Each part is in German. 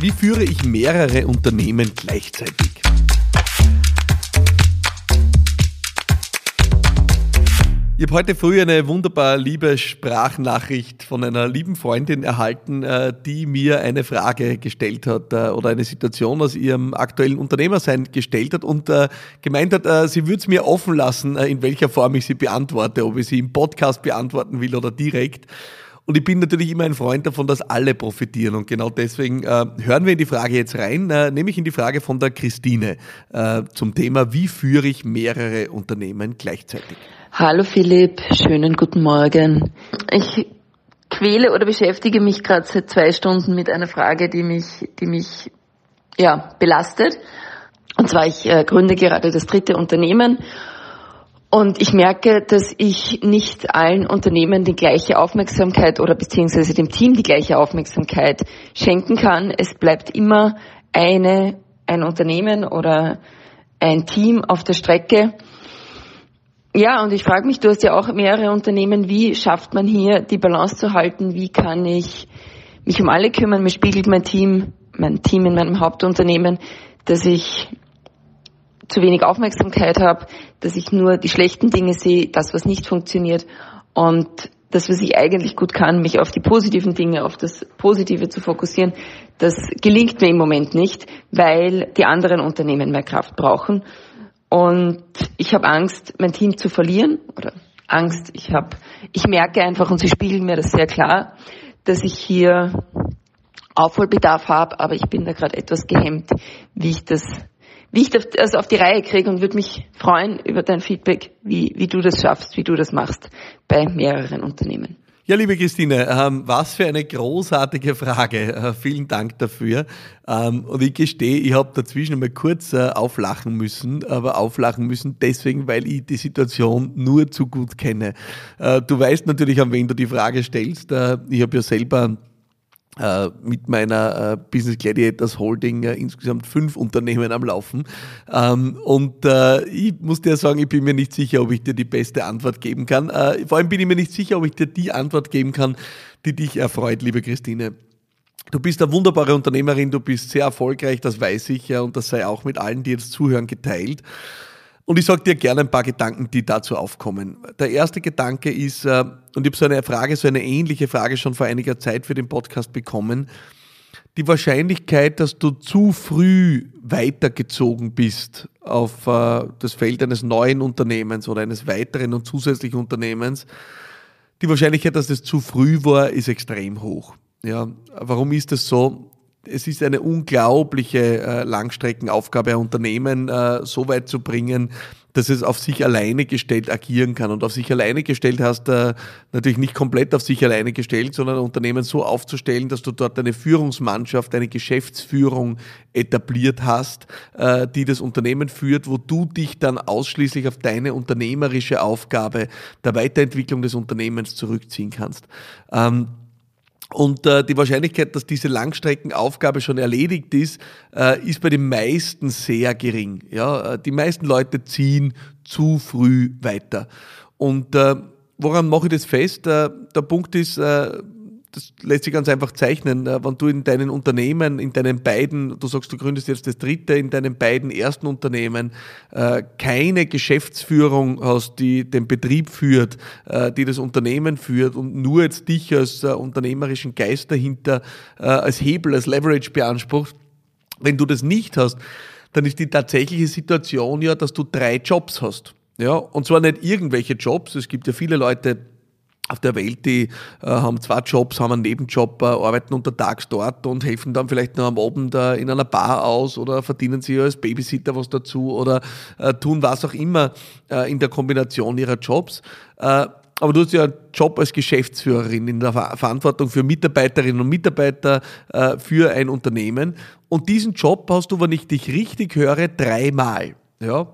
Wie führe ich mehrere Unternehmen gleichzeitig? Ich habe heute früh eine wunderbar liebe Sprachnachricht von einer lieben Freundin erhalten, äh, die mir eine Frage gestellt hat äh, oder eine Situation aus ihrem aktuellen Unternehmersein gestellt hat und äh, gemeint hat, sie würde es mir offen lassen, in welcher Form ich sie beantworte, ob ich sie im Podcast beantworten will oder direkt. Und ich bin natürlich immer ein Freund davon, dass alle profitieren. Und genau deswegen äh, hören wir in die Frage jetzt rein, äh, nämlich in die Frage von der Christine äh, zum Thema, wie führe ich mehrere Unternehmen gleichzeitig? Hallo Philipp, schönen guten Morgen. Ich quäle oder beschäftige mich gerade seit zwei Stunden mit einer Frage, die mich, die mich ja, belastet. Und zwar, ich äh, gründe gerade das dritte Unternehmen und ich merke, dass ich nicht allen Unternehmen die gleiche Aufmerksamkeit oder beziehungsweise dem Team die gleiche Aufmerksamkeit schenken kann. Es bleibt immer eine, ein Unternehmen oder ein Team auf der Strecke. Ja, und ich frage mich, du hast ja auch mehrere Unternehmen, wie schafft man hier die Balance zu halten? Wie kann ich mich um alle kümmern? Mir spiegelt mein Team, mein Team in meinem Hauptunternehmen, dass ich zu wenig Aufmerksamkeit habe, dass ich nur die schlechten Dinge sehe, das, was nicht funktioniert und das, was ich eigentlich gut kann, mich auf die positiven Dinge, auf das Positive zu fokussieren, das gelingt mir im Moment nicht, weil die anderen Unternehmen mehr Kraft brauchen. Und ich habe Angst, mein Team zu verlieren oder Angst, ich habe, ich merke einfach und sie spiegeln mir das sehr klar, dass ich hier Aufholbedarf habe, aber ich bin da gerade etwas gehemmt, wie ich das wie ich das auf die Reihe kriege und würde mich freuen über dein Feedback, wie, wie du das schaffst, wie du das machst bei mehreren Unternehmen. Ja, liebe Christine, ähm, was für eine großartige Frage. Äh, vielen Dank dafür. Ähm, und ich gestehe, ich habe dazwischen mal kurz äh, auflachen müssen, aber auflachen müssen deswegen, weil ich die Situation nur zu gut kenne. Äh, du weißt natürlich, an wen du die Frage stellst. Ich habe ja selber mit meiner äh, Business Gladiators Holding äh, insgesamt fünf Unternehmen am Laufen. Ähm, und äh, ich muss dir sagen, ich bin mir nicht sicher, ob ich dir die beste Antwort geben kann. Äh, vor allem bin ich mir nicht sicher, ob ich dir die Antwort geben kann, die dich erfreut, liebe Christine. Du bist eine wunderbare Unternehmerin, du bist sehr erfolgreich, das weiß ich, ja, und das sei auch mit allen, die jetzt zuhören, geteilt. Und ich sage dir gerne ein paar Gedanken, die dazu aufkommen. Der erste Gedanke ist, äh, und ich habe so eine Frage, so eine ähnliche Frage schon vor einiger Zeit für den Podcast bekommen, die Wahrscheinlichkeit, dass du zu früh weitergezogen bist auf äh, das Feld eines neuen Unternehmens oder eines weiteren und zusätzlichen Unternehmens, die Wahrscheinlichkeit, dass das zu früh war, ist extrem hoch. Ja, warum ist das so? Es ist eine unglaubliche äh, Langstreckenaufgabe, ein Unternehmen äh, so weit zu bringen, dass es auf sich alleine gestellt agieren kann. Und auf sich alleine gestellt hast äh, natürlich nicht komplett auf sich alleine gestellt, sondern ein Unternehmen so aufzustellen, dass du dort eine Führungsmannschaft, eine Geschäftsführung etabliert hast, äh, die das Unternehmen führt, wo du dich dann ausschließlich auf deine unternehmerische Aufgabe der Weiterentwicklung des Unternehmens zurückziehen kannst. Ähm, und äh, die Wahrscheinlichkeit, dass diese Langstreckenaufgabe schon erledigt ist, äh, ist bei den meisten sehr gering. Ja, äh, die meisten Leute ziehen zu früh weiter. Und äh, woran mache ich das fest? Äh, der Punkt ist, äh, das lässt sich ganz einfach zeichnen. Äh, wenn du in deinen Unternehmen, in deinen beiden, du sagst, du gründest jetzt das dritte, in deinen beiden ersten Unternehmen äh, keine Geschäftsführung hast, die den Betrieb führt, äh, die das Unternehmen führt und nur jetzt dich als unternehmerischen Geist dahinter als Hebel, als Leverage beansprucht, wenn du das nicht hast, dann ist die tatsächliche Situation ja, dass du drei Jobs hast. Ja, und zwar nicht irgendwelche Jobs. Es gibt ja viele Leute, auf der Welt, die äh, haben zwei Jobs, haben einen Nebenjob, äh, arbeiten untertags dort und helfen dann vielleicht noch am Abend äh, in einer Bar aus oder verdienen sie als Babysitter was dazu oder äh, tun was auch immer äh, in der Kombination ihrer Jobs. Äh, aber du hast ja einen Job als Geschäftsführerin in der Ver Verantwortung für Mitarbeiterinnen und Mitarbeiter für ein Unternehmen. Und diesen Job hast du, wenn ich dich richtig höre, dreimal. Ja?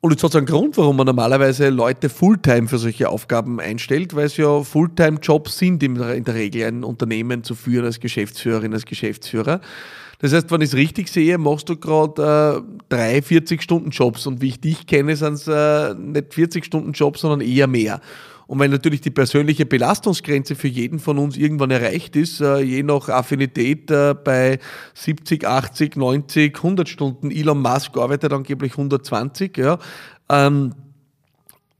Und jetzt hat es einen Grund, warum man normalerweise Leute Fulltime für solche Aufgaben einstellt, weil es ja Fulltime-Jobs sind in der Regel, ein Unternehmen zu führen als Geschäftsführerin, als Geschäftsführer. Das heißt, wenn ich es richtig sehe, machst du gerade äh, drei 40-Stunden-Jobs und wie ich dich kenne, sind es äh, nicht 40-Stunden-Jobs, sondern eher mehr. Und wenn natürlich die persönliche Belastungsgrenze für jeden von uns irgendwann erreicht ist, äh, je nach Affinität äh, bei 70, 80, 90, 100 Stunden, Elon Musk arbeitet angeblich 120, ja, ähm,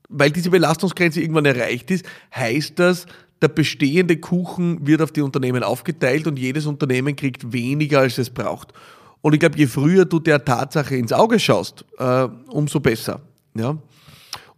weil diese Belastungsgrenze irgendwann erreicht ist, heißt das, der bestehende Kuchen wird auf die Unternehmen aufgeteilt und jedes Unternehmen kriegt weniger, als es braucht. Und ich glaube, je früher du der Tatsache ins Auge schaust, äh, umso besser. Ja?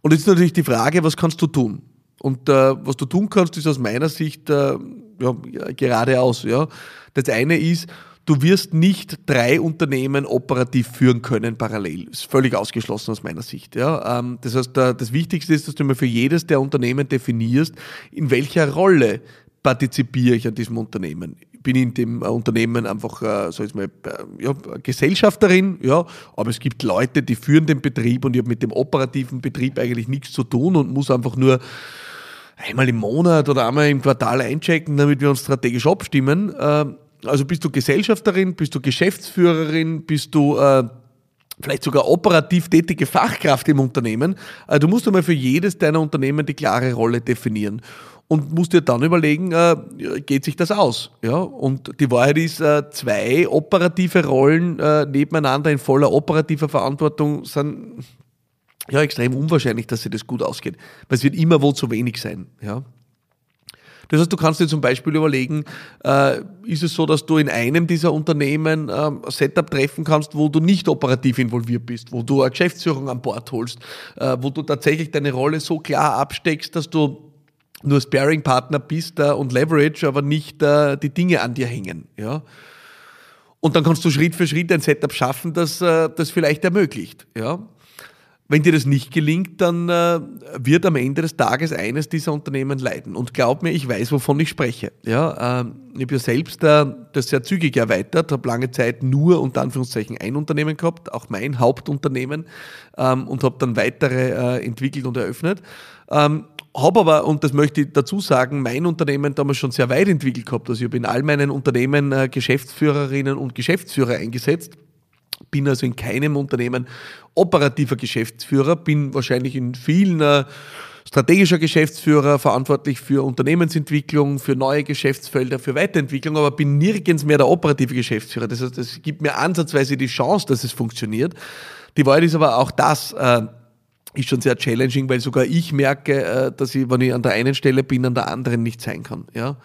Und jetzt ist natürlich die Frage, was kannst du tun? Und äh, was du tun kannst, ist aus meiner Sicht äh, ja, geradeaus. Ja? Das eine ist, du wirst nicht drei Unternehmen operativ führen können parallel. Ist völlig ausgeschlossen aus meiner Sicht. Ja? Ähm, das heißt, das Wichtigste ist, dass du mir für jedes der Unternehmen definierst, in welcher Rolle partizipiere ich an diesem Unternehmen. Bin in dem Unternehmen einfach, äh, sag ich mal, äh, ja, Gesellschafterin, ja, aber es gibt Leute, die führen den Betrieb und ich habe mit dem operativen Betrieb eigentlich nichts zu tun und muss einfach nur einmal im Monat oder einmal im Quartal einchecken, damit wir uns strategisch abstimmen. Äh, also bist du Gesellschafterin, bist du Geschäftsführerin, bist du äh, vielleicht sogar operativ tätige Fachkraft im Unternehmen. Äh, du musst einmal für jedes deiner Unternehmen die klare Rolle definieren und musst dir dann überlegen, äh, geht sich das aus? Ja? Und die Wahrheit ist, zwei operative Rollen nebeneinander in voller operativer Verantwortung sind ja extrem unwahrscheinlich, dass sich das gut ausgeht. Weil es wird immer wohl zu wenig sein. Ja? Das heißt, du kannst dir zum Beispiel überlegen, äh, ist es so, dass du in einem dieser Unternehmen äh, ein Setup treffen kannst, wo du nicht operativ involviert bist, wo du eine Geschäftsführung an Bord holst, äh, wo du tatsächlich deine Rolle so klar absteckst, dass du nur Sparing-Partner bist äh, und Leverage, aber nicht äh, die Dinge an dir hängen. Ja? Und dann kannst du Schritt für Schritt ein Setup schaffen, das äh, das vielleicht ermöglicht. Ja? Wenn dir das nicht gelingt, dann äh, wird am Ende des Tages eines dieser Unternehmen leiden. Und glaub mir, ich weiß, wovon ich spreche. Ja, äh, ich habe ja selbst äh, das sehr zügig erweitert, habe lange Zeit nur unter Anführungszeichen ein Unternehmen gehabt, auch mein Hauptunternehmen, ähm, und habe dann weitere äh, entwickelt und eröffnet. Ähm, habe aber, und das möchte ich dazu sagen, mein Unternehmen damals schon sehr weit entwickelt gehabt. Also ich habe in all meinen Unternehmen äh, Geschäftsführerinnen und Geschäftsführer eingesetzt bin also in keinem Unternehmen operativer Geschäftsführer, bin wahrscheinlich in vielen äh, strategischer Geschäftsführer, verantwortlich für Unternehmensentwicklung, für neue Geschäftsfelder, für Weiterentwicklung, aber bin nirgends mehr der operative Geschäftsführer. Das heißt, es gibt mir ansatzweise die Chance, dass es funktioniert. Die Wahrheit ist aber auch das, äh, ist schon sehr challenging, weil sogar ich merke, äh, dass ich, wenn ich an der einen Stelle bin, an der anderen nicht sein kann. Ja?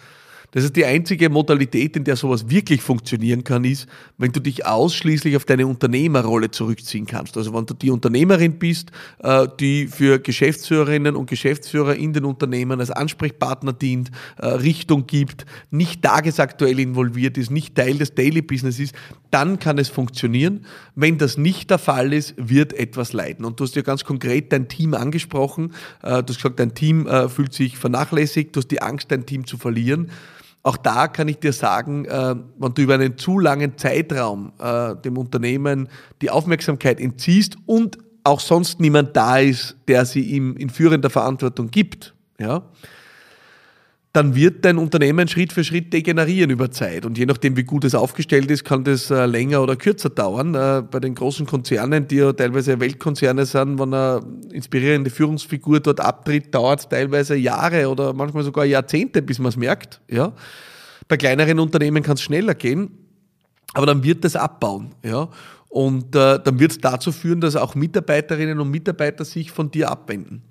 Das ist die einzige Modalität, in der sowas wirklich funktionieren kann, ist, wenn du dich ausschließlich auf deine Unternehmerrolle zurückziehen kannst. Also wenn du die Unternehmerin bist, äh, die für Geschäftsführerinnen und Geschäftsführer in den Unternehmen als Ansprechpartner dient, äh, Richtung gibt, nicht tagesaktuell involviert ist, nicht Teil des Daily Business ist, dann kann es funktionieren. Wenn das nicht der Fall ist, wird etwas leiden. Und du hast ja ganz konkret dein Team angesprochen. Äh, du hast gesagt, dein Team fühlt sich vernachlässigt, du hast die Angst, dein Team zu verlieren. Auch da kann ich dir sagen, äh, wenn du über einen zu langen Zeitraum äh, dem Unternehmen die Aufmerksamkeit entziehst und auch sonst niemand da ist, der sie ihm in führender Verantwortung gibt, ja, dann wird dein Unternehmen Schritt für Schritt degenerieren über Zeit. Und je nachdem, wie gut es aufgestellt ist, kann das äh, länger oder kürzer dauern. Äh, bei den großen Konzernen, die ja teilweise Weltkonzerne sind, wenn eine inspirierende Führungsfigur dort abtritt, dauert es teilweise Jahre oder manchmal sogar Jahrzehnte, bis man es merkt. Ja? Bei kleineren Unternehmen kann es schneller gehen, aber dann wird das abbauen. Ja? Und äh, dann wird es dazu führen, dass auch Mitarbeiterinnen und Mitarbeiter sich von dir abwenden.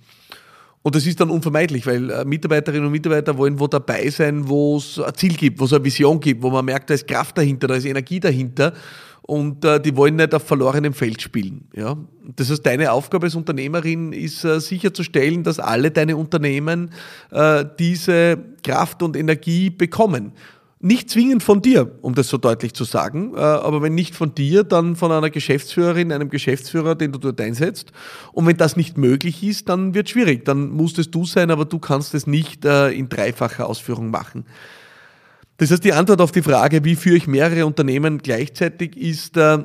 Und das ist dann unvermeidlich, weil äh, Mitarbeiterinnen und Mitarbeiter wollen wo dabei sein, wo es ein Ziel gibt, wo es eine Vision gibt, wo man merkt, da ist Kraft dahinter, da ist Energie dahinter und äh, die wollen nicht auf verlorenem Feld spielen. Ja? Das heißt, deine Aufgabe als Unternehmerin ist äh, sicherzustellen, dass alle deine Unternehmen diese Kraft und Energie bekommen. Nicht zwingend von dir, um das so deutlich zu sagen, äh, aber wenn nicht von dir, dann von einer Geschäftsführerin, einem Geschäftsführer, den du dort einsetzt. Und wenn das nicht möglich ist, dann wird es schwierig. Dann musst es du sein, aber du kannst es nicht äh, in dreifacher Ausführung machen. Das heißt, die Antwort auf die Frage, wie führe ich mehrere Unternehmen gleichzeitig, ist, äh,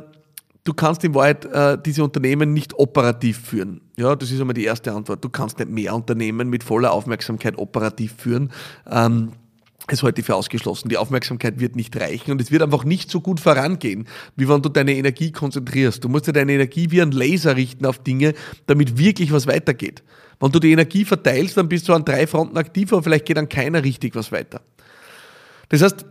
du kannst in Wahrheit diese Unternehmen nicht operativ führen. Ja, das ist einmal die erste Antwort. Du kannst nicht mehr Unternehmen mit voller Aufmerksamkeit operativ führen. Ähm, es heute für ausgeschlossen. Die Aufmerksamkeit wird nicht reichen und es wird einfach nicht so gut vorangehen, wie wenn du deine Energie konzentrierst. Du musst ja deine Energie wie ein Laser richten auf Dinge, damit wirklich was weitergeht. Wenn du die Energie verteilst, dann bist du an drei Fronten aktiv, aber vielleicht geht an keiner richtig was weiter. Das heißt,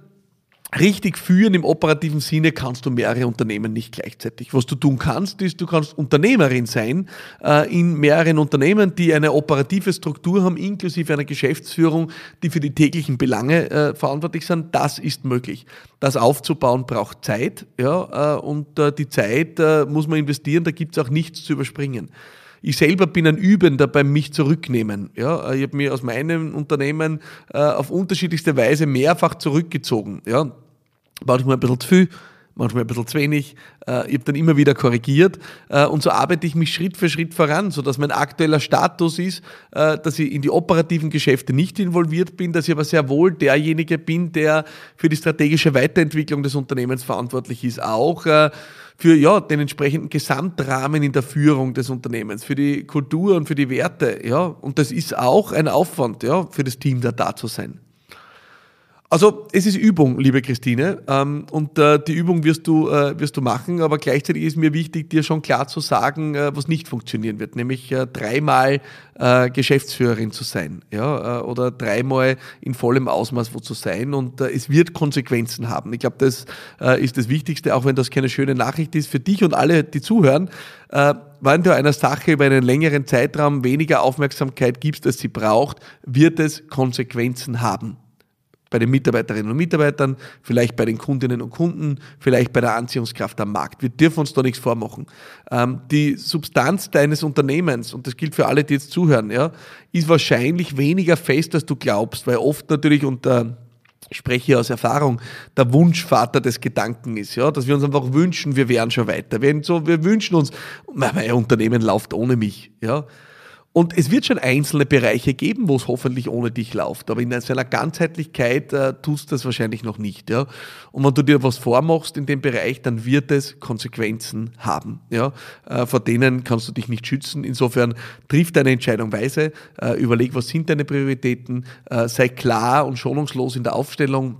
richtig führen im operativen Sinne kannst du mehrere Unternehmen nicht gleichzeitig. Was du tun kannst, ist, du kannst Unternehmerin sein äh, in mehreren Unternehmen, die eine operative Struktur haben, inklusive einer Geschäftsführung, die für die täglichen Belange äh, verantwortlich sind. Das ist möglich. Das aufzubauen braucht Zeit, ja, äh, und äh, die Zeit äh, muss man investieren, da gibt es auch nichts zu überspringen. Ich selber bin ein Übender beim mich zurücknehmen. Ja, ich habe mir aus meinem Unternehmen äh, auf unterschiedlichste Weise mehrfach zurückgezogen. Ja, manchmal ein bisschen zu viel, manchmal ein bisschen zu wenig. Äh, ich habe dann immer wieder korrigiert äh, und so arbeite ich mich Schritt für Schritt voran, sodass mein aktueller Status ist, äh, dass ich in die operativen Geschäfte nicht involviert bin, dass ich aber sehr wohl derjenige bin, der für die strategische Weiterentwicklung des Unternehmens verantwortlich ist. Auch für ja, den entsprechenden Gesamtrahmen in der Führung des Unternehmens, für die Kultur und für die Werte. Ja. Und das ist auch ein Aufwand ja, für das Team, da da zu sein. Also es ist Übung, liebe Christine, ähm, und äh, die Übung wirst du, äh, wirst du machen, aber gleichzeitig ist mir wichtig, dir schon klar zu sagen, äh, was nicht funktionieren wird, nämlich dreimal Geschäftsführerin zu sein ja, oder dreimal in vollem Ausmaß wo zu sein und es wird Konsequenzen haben. Ich glaube, das ist das Wichtigste, auch wenn das keine schöne Nachricht ist für dich und alle, die zuhören. wenn du einer Sache über einen längeren Zeitraum weniger Aufmerksamkeit gibst, als sie braucht, wird es Konsequenzen haben bei den Mitarbeiterinnen und Mitarbeitern, vielleicht bei den Kundinnen und Kunden, vielleicht bei der Anziehungskraft am Markt. Wir dürfen uns da nichts vormachen. Ähm, die Substanz deines Unternehmens, und das gilt für alle, die jetzt zuhören, ja, ist wahrscheinlich weniger fest, als du glaubst, weil oft natürlich unter ich spreche hier aus Erfahrung, der Wunschvater des Gedanken ist, ja, dass wir uns einfach wünschen, wir wären schon weiter. Wir, so, wir wünschen uns, mein Unternehmen läuft ohne mich, ja. Und es wird schon einzelne Bereiche geben, wo es hoffentlich ohne dich läuft. Aber in seiner Ganzheitlichkeit äh, tust du das wahrscheinlich noch nicht. Ja? Und wenn du dir was vormachst in dem Bereich, dann wird es Konsequenzen haben. Ja? Äh, vor denen kannst du dich nicht schützen. Insofern triff deine Entscheidung weise, äh, überleg, was sind deine Prioritäten, äh, sei klar und schonungslos in der Aufstellung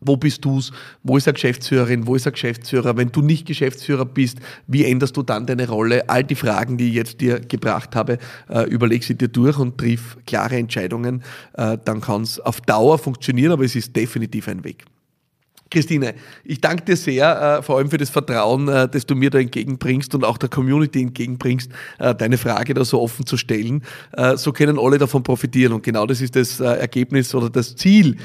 wo bist du's? Wo ist eine Geschäftsführerin? Wo ist ein Geschäftsführer? Wenn du nicht Geschäftsführer bist, wie änderst du dann deine Rolle? All die Fragen, die ich jetzt dir gebracht habe, äh, überleg sie dir durch und triff klare Entscheidungen. Äh, dann kann es auf Dauer funktionieren, aber es ist definitiv ein Weg. Christine, ich danke dir sehr, äh, vor allem für das Vertrauen, äh, das du mir da entgegenbringst und auch der Community entgegenbringst, deine Frage da so offen zu stellen. So können alle davon profitieren und genau das ist das Ergebnis oder das Ziel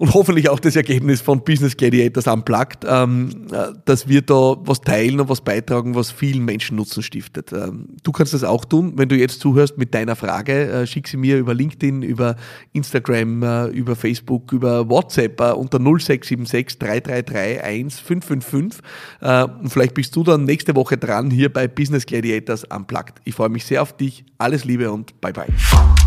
und hoffentlich auch das Ergebnis von Business Gladiators Unplugged, ähm, äh, dass wir da was teilen und was beitragen, was vielen Menschen Nutzen stiftet. Ähm, du kannst das auch tun, wenn du jetzt zuhörst mit deiner Frage, äh, schick sie mir über LinkedIn, über Instagram, äh, über Facebook, über WhatsApp äh, unter 0676 333 1555 äh, und vielleicht bist du dann nächste Woche dran hier bei Business Gladiators Unplugged. Ich freue mich sehr auf dich, alles Liebe und bye bye.